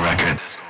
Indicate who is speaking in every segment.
Speaker 1: record.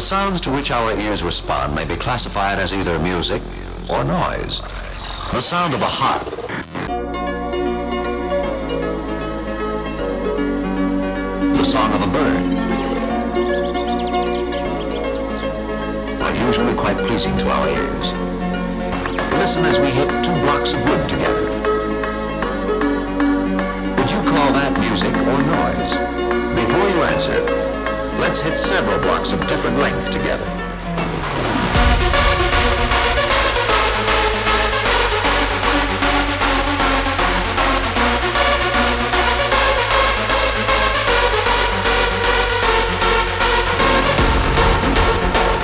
Speaker 1: The
Speaker 2: sounds to which our ears respond may be classified as either music or noise. The sound of a harp. The song of a bird. Are usually quite pleasing to our ears. Listen as we hit two blocks of wood together. Would you call that music or noise? Before you answer, let's hit several blocks of different length together.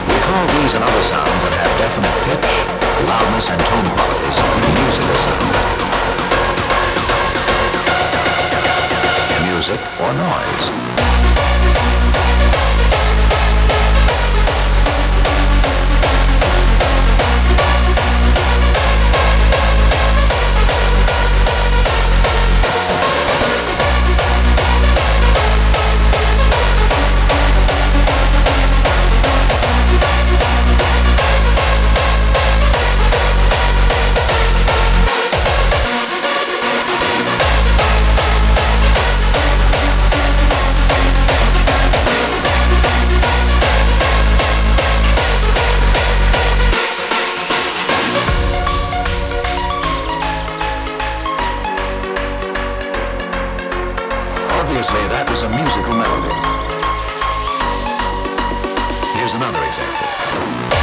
Speaker 2: We call these and other sounds that have definite pitch, loudness, and tone qualities musical sounds. Music or noise. Another example.